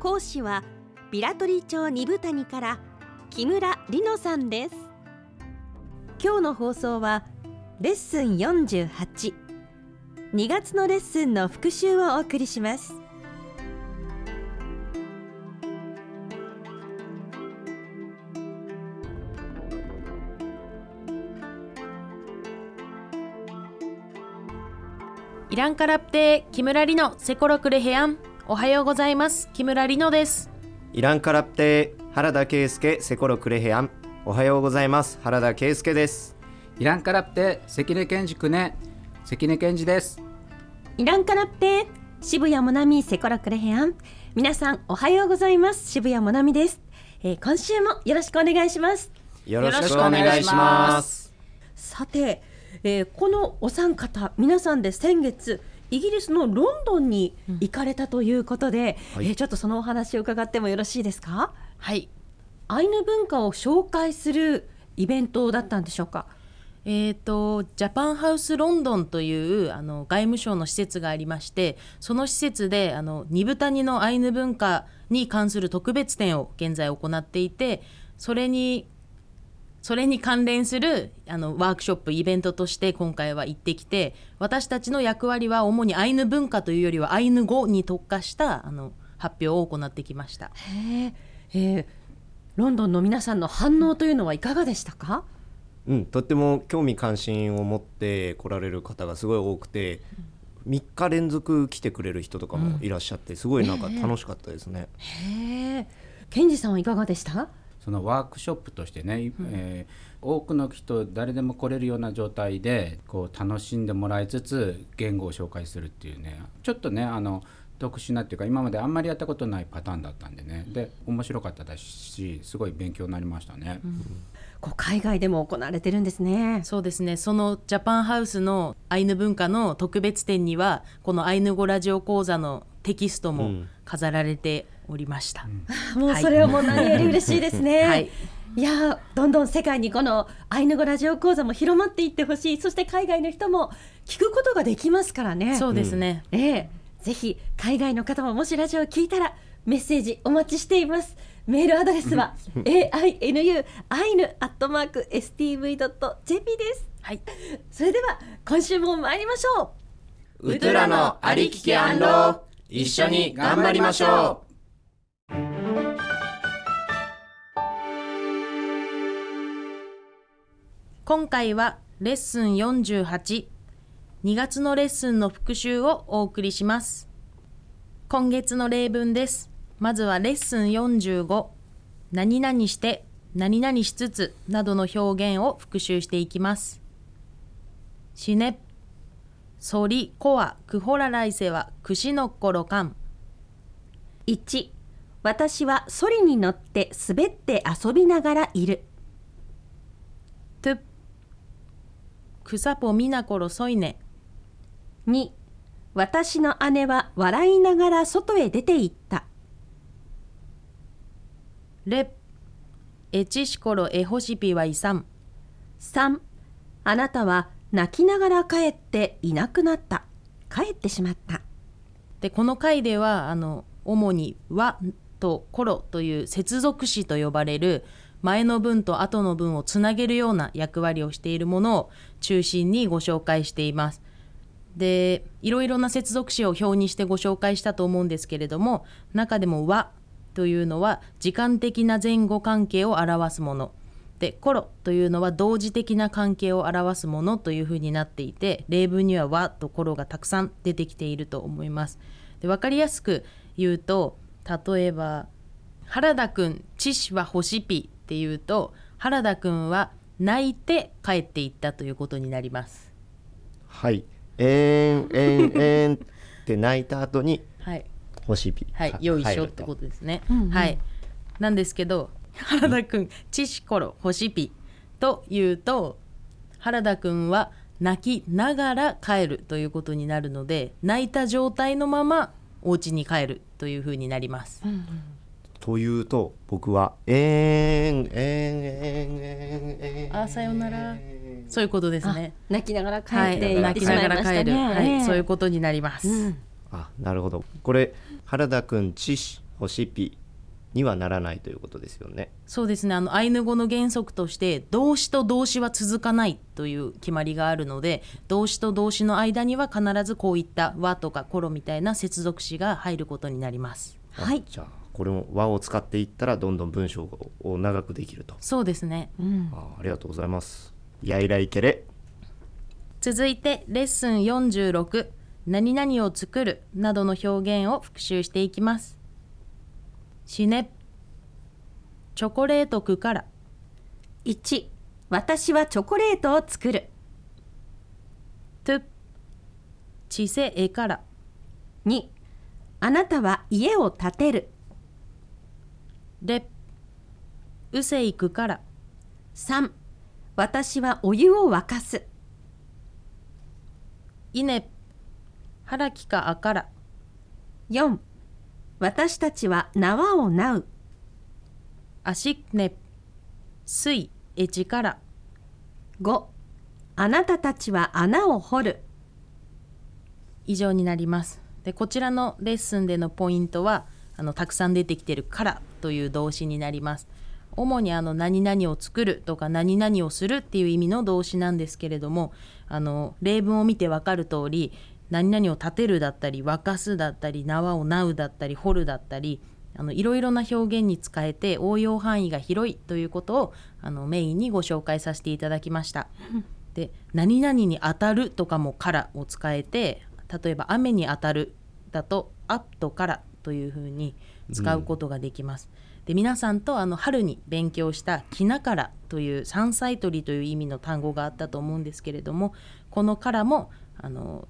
講師はビラトリ町二部谷から木村里乃さんです。今日の放送はレッスン48 2月のレッスンの復習をお送りします。イランカラプテ木村里乃セコロクレヘアン。おはようございます。木村里乃です。イランカラプテ原田圭介セコロクレヘアン。おはようございます。原田圭介です。イランカラプテ関根健二くね。関根健二です。イランカラプテ渋谷もなみセコラクレヘアン。皆さんおはようございます。渋谷もなみです、えー今週もよろしくお願いします。よろしくお願いします。さて、えーこのお三方皆さんで先月イギリスのロンドンに行かれたということで、はい。えーちょっとそのお話を伺ってもよろしいですか？はい。アイヌ文化を紹介するイベントだったんでしょうか？えー、とジャパンハウスロンドンというあの外務省の施設がありましてその施設であの二部谷のアイヌ文化に関する特別展を現在行っていてそれにそれに関連するあのワークショップイベントとして今回は行ってきて私たちの役割は主にアイヌ文化というよりはアイヌ語に特化したあの発表を行ってきました。へええーロンドンの皆さんの反応というのはいかがでしたか？うんとっても興味関心を持って来られる方がすごい多くて3日連続来てくれる人とかもいらっしゃってすごいなんか楽しかったですね、へえケンジさんはいかがでした？そのワークショップとしてね、えー多くの人誰でも来れるような状態でこう楽しんでもらいつつ言語を紹介するっていうねちょっとねあの特殊なっていうか今まであんまりやったことないパターンだったんでね。で面白かったですしすごい勉強になりましたね。こう海外でも行われてるんですね。そうですね。そのジャパンハウスのアイヌ文化の特別展にはこのアイヌ語ラジオ講座のテキストもうん。飾られておりました、もうそれはもう何より嬉しいですね、はい。いやーどんどん世界にこのアイヌ語ラジオ講座も広まっていってほしい。そして海外の人も聞くことができますからね。そうですね、ええ。ぜひ海外の方ももしラジオを聞いたらメッセージお待ちしています。メールアドレスは ainu アイヌアットマーク stv.jp です。はい。それでは今週も参りましょう。ウトラのありききアンロ一緒に頑張りましょ今回はレッスン482月のレッスンの復習をお送りします。今月の例文です。まずはレッスン45何々して何々しつつなどの表現を復習していきます。しねそりこわくほら来世はくしのっころかん。1私はソリに乗って滑って遊びながらいる。とくさぽみなころそいね2私の姉は笑いながら外へ出て行った。れえちしころえほしぴはいさん3あなたは泣きながら帰っていなくなった。帰ってしまった。でこの回ではあの主に「は」と「ころ」という接続詞と呼ばれる前の文と後の文をつなげるような役割をしているものを中心にご紹介しています。でいろいろな接続詞を表にしてご紹介したと思うんですけれども中でも「は」というのは時間的な前後関係を表すもので「コロ」というのは同時的な関係を表すものというふうになっていて例文には「は」と「コロ」がたくさん出てきていると思います。で分かりやすく言うと例えば「原田くん知識は欲しぴ」っていうと原田くんは泣いて帰っていったということになります。はいえーんえーんえーんって泣いた後にはい、星日はいか、よいしょってことですね。はい。なんですけど、原田くん、ちしころ、ほしぴというと、原田くんは泣きながら帰るということになるので、泣いた状態のままお家に帰るというふうになります。というと僕は「えーんえーんえーんえーんえーんあ、さよなら。そういうことですね。泣きながら帰はい、っていってしま泣きないが。ら帰る、はい、ええそういうことになります。あなるほどこれ原田くんちし星ピにはならないということですよね。そうですね。あのアイヌ語の原則として動詞と動詞は続かないという決まりがあるので動詞と動詞の間には必ずこういった「和」とか「コロ」みたいな接続詞が入ることになります。あはい。じゃあこれも和を使っていったらどんどん文章を長くできると。そうですね。あありがとうございます。やいらいけれ。続いてレッスン46「何々を作る」などの表現を復習していきます。しね。チョコレートくから。1私はチョコレートを作る。とちせえから。2あなたは家を建てる。れうせいくから。3私はお湯を沸かす。いねはらきかあから。4私たちは縄をなう。あしねすいえちから。5あなたたちは穴を掘る。以上になります。でこちらのレッスンでのポイントはあのたくさん出てきてるからという動詞になります。主にあの何々を作るとか何々をするっていう意味の動詞なんですけれどもあの例文を見てわかる通り何々を立てるだったり沸かすだったり縄をなうだったり掘るだったりあのいろいろな表現に使えて応用範囲が広いということをあのメインにご紹介させていただきました。で何々に当たるとかもからを使えて例えば雨に当たるだとアットからというふうに使うことができます。で皆さんとあの春に勉強した「きなから」という山菜採りという意味の単語があったと思うんですけれどもこの「から」もあの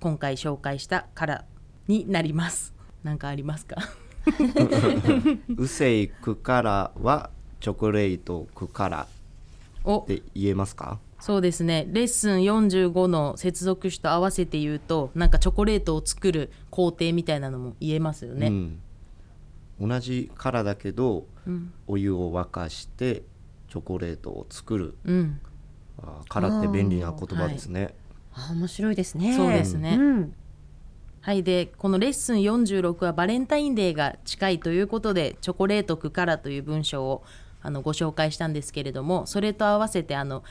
今回紹介した「から」になります。何かありますか？うせいくからはチョコレートくからお。って言えますか？そうですね。レッスン45の接続詞と合わせて言うとなんかチョコレートを作る工程みたいなのも言えますよね。うん、同じからだけど、お湯を沸かしてチョコレートを作る。うん、あーからって便利な言葉ですね、あ面白いですね。そうですね。うん。はいでこのレッスン46はバレンタインデーが近いということで「チョコレートくから」という文章をあのご紹介したんですけれどもそれと合わせてあの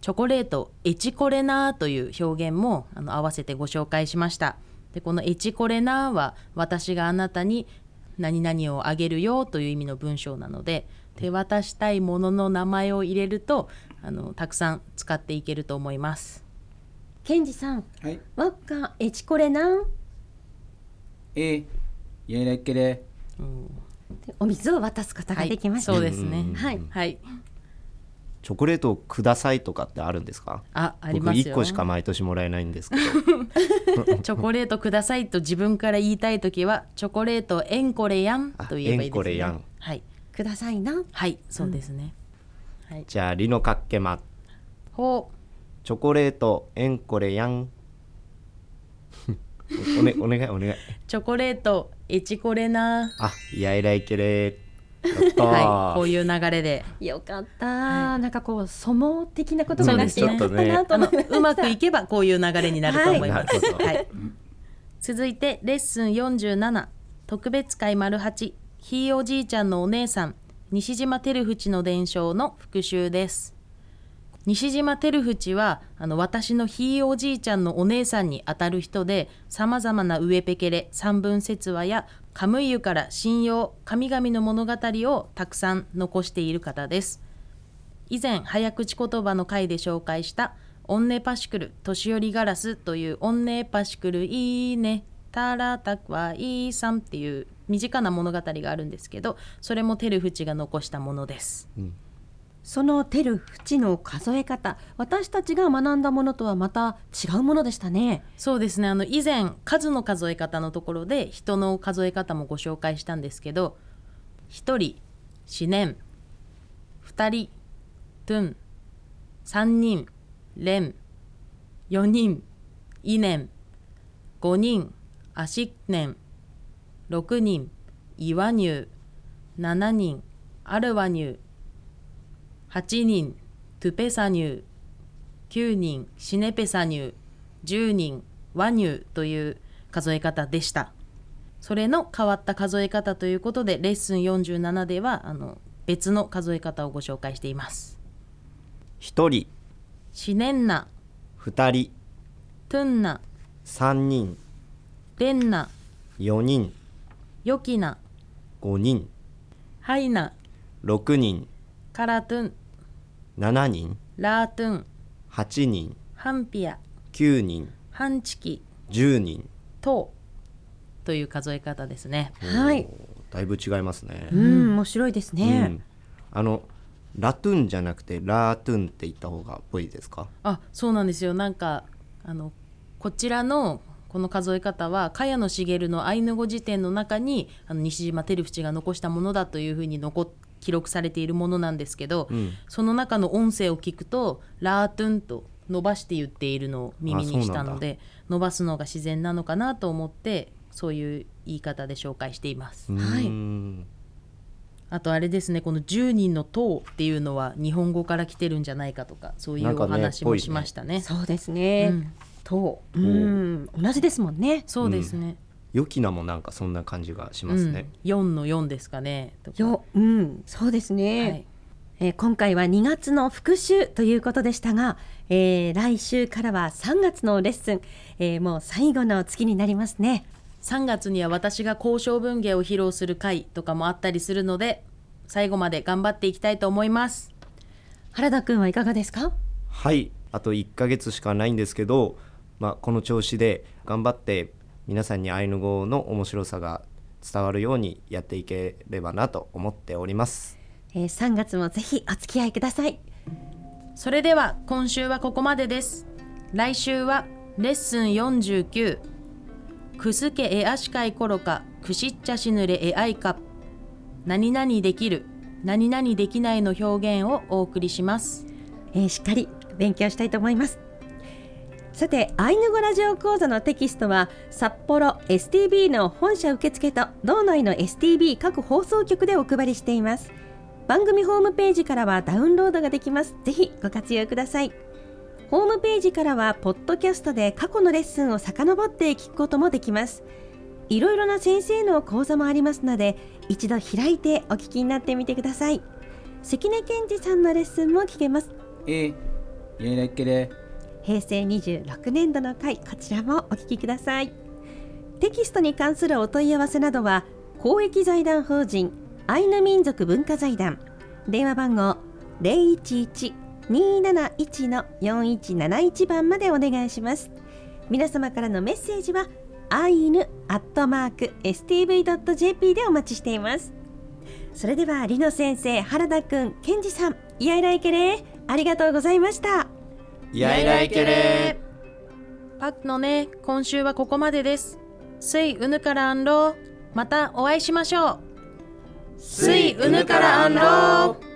チョコレートエチコレナーという表現もあの合わせてご紹介しました。でこのエチコレナーは私があなたに何々をあげるよという意味の文章なので手渡したいものの名前を入れるとあのたくさん使っていけると思いますケンジさんはい。わっかエチコレなん？えー、やいらいけれ。お水を渡すことができました、はい、そうですね、はい。はい。チョコレートをくださいとかってあるんですか？ああり僕ますよ。1個しか毎年もらえないんですけど。チョコレートくださいと自分から言いたいときはチョコレートエンコレヤンと言えばいいですね。あエンコレヤン。はい。くださいな。はいそうですね。はい。じゃあリノかっけま。ほチョコレートエンコレヤン。おねお願いお願い。チョコレートエチコレナあやいらいけれ。はいこういう流れで。よかった、なんかこう粗毛的なことそうがなくてですねよかった。なとうまくいけばこういう流れになると思います。はい。はい。続いてレッスン47特別会丸八。ひいおじいちゃんのお姉さん。西島照淵の伝承の復習です。西島照淵はあの私のひいおじいちゃんのお姉さんにあたる人でさまざまな上ペケレ三分節話やカムイユから信用神々の物語をたくさん残している方です。以前早口言葉の回で紹介した「オンネパシクル年寄りガラス」という「オンネパシクルいいねタラタクはいいさん」っていう身近な物語があるんですけどそれもテルフチが残したものです。そのテルフチの数え方私たちが学んだものとはまた違うものでしたね。そうですね。あの以前数の数え方のところで人の数え方もご紹介したんですけど1人思念2人トゥン3人連4人イネン5人アシッネン6人イワニュー7人アルワニュー8人トゥペサニュー9人シネペサニュー10人ワニューという数え方でした。それの変わった数え方ということでレッスン47ではあの別の数え方をご紹介しています。1人シネンナ2人トゥンナ3人レンナ4人ヨキナ5人ハイナ6人カラトゥン7人。ラートゥン。8人。ハンピア。9人。ハンチキ。10人。トという数え方ですね。はい。だいぶ違いますね。う、ん面白いですうね、ん、あのラトゥンじゃなくてラートゥンって言った方がぽいですか？あそうなんですよ。なんかあのこちらのこの数え方は茅野茂のアイヌ語辞典の中にあの西島照淵が残したものだというふうに残っ記録されているものなんですけど、ん。その中の音声を聞くと「ラートゥン」と伸ばして言っているのを耳にしたので伸ばすのが自然なのかなと思ってそういう言い方で紹介しています。はい。あとあれですねこの10人の「塔」っていうのは日本語から来てるんじゃないかとかそういうお話もしましたね。そうですね、うん。とうん。同じですもんね。そうですね。良きなもなんかそんな感じがしますね、うん、4の4ですかね。ようん。そうですね、はい、えー今回は2月の復習ということでしたが、えー来週からは3月のレッスン、えーもう最後の月になりますね。3月には私が交渉文芸を披露する回とかもあったりするので最後まで頑張っていきたいと思います。原田くんはいかがですか？はい。あと1ヶ月しかないんですけど、まあ、この調子で頑張って皆さんにアイヌ語の面白さが伝わるようにやっていければなと思っております。えー3月もぜひお付き合いください。それでは今週はここまでです。来週はレッスン49くすけえあしかいころかくしっちゃしぬれえあいか何々できる。何々できないの表現をお送りします。えーしっかり勉強したいと思います。さてアイヌ語ラジオ講座のテキストは札幌 STB の本社受付と道内の STB 各放送局でお配りしています。番組ホームページからはダウンロードができます。ぜひご活用ください。ホームページからはポッドキャストで過去のレッスンを遡って聞くこともできます。いろいろな先生の講座もありますので一度開いてお聞きになってみてください。関根健二さんのレッスンも聞けます。えやれっけれ平成26年度の回こちらもお聞きください。テキストに関するお問い合わせなどは公益財団法人アイヌ民族文化財団。電話番号011-271-4171番までお願いします。皆様からのメッセージはアイヌアットマーク stv.jp でお待ちしています。それではリノ先生原田くんケンジさんイヤイライケレありがとうございました。やいらいけれパックのね、今週はここまでです。スイウヌからアンロー。またお会いしましょう。スイウヌからアンロー。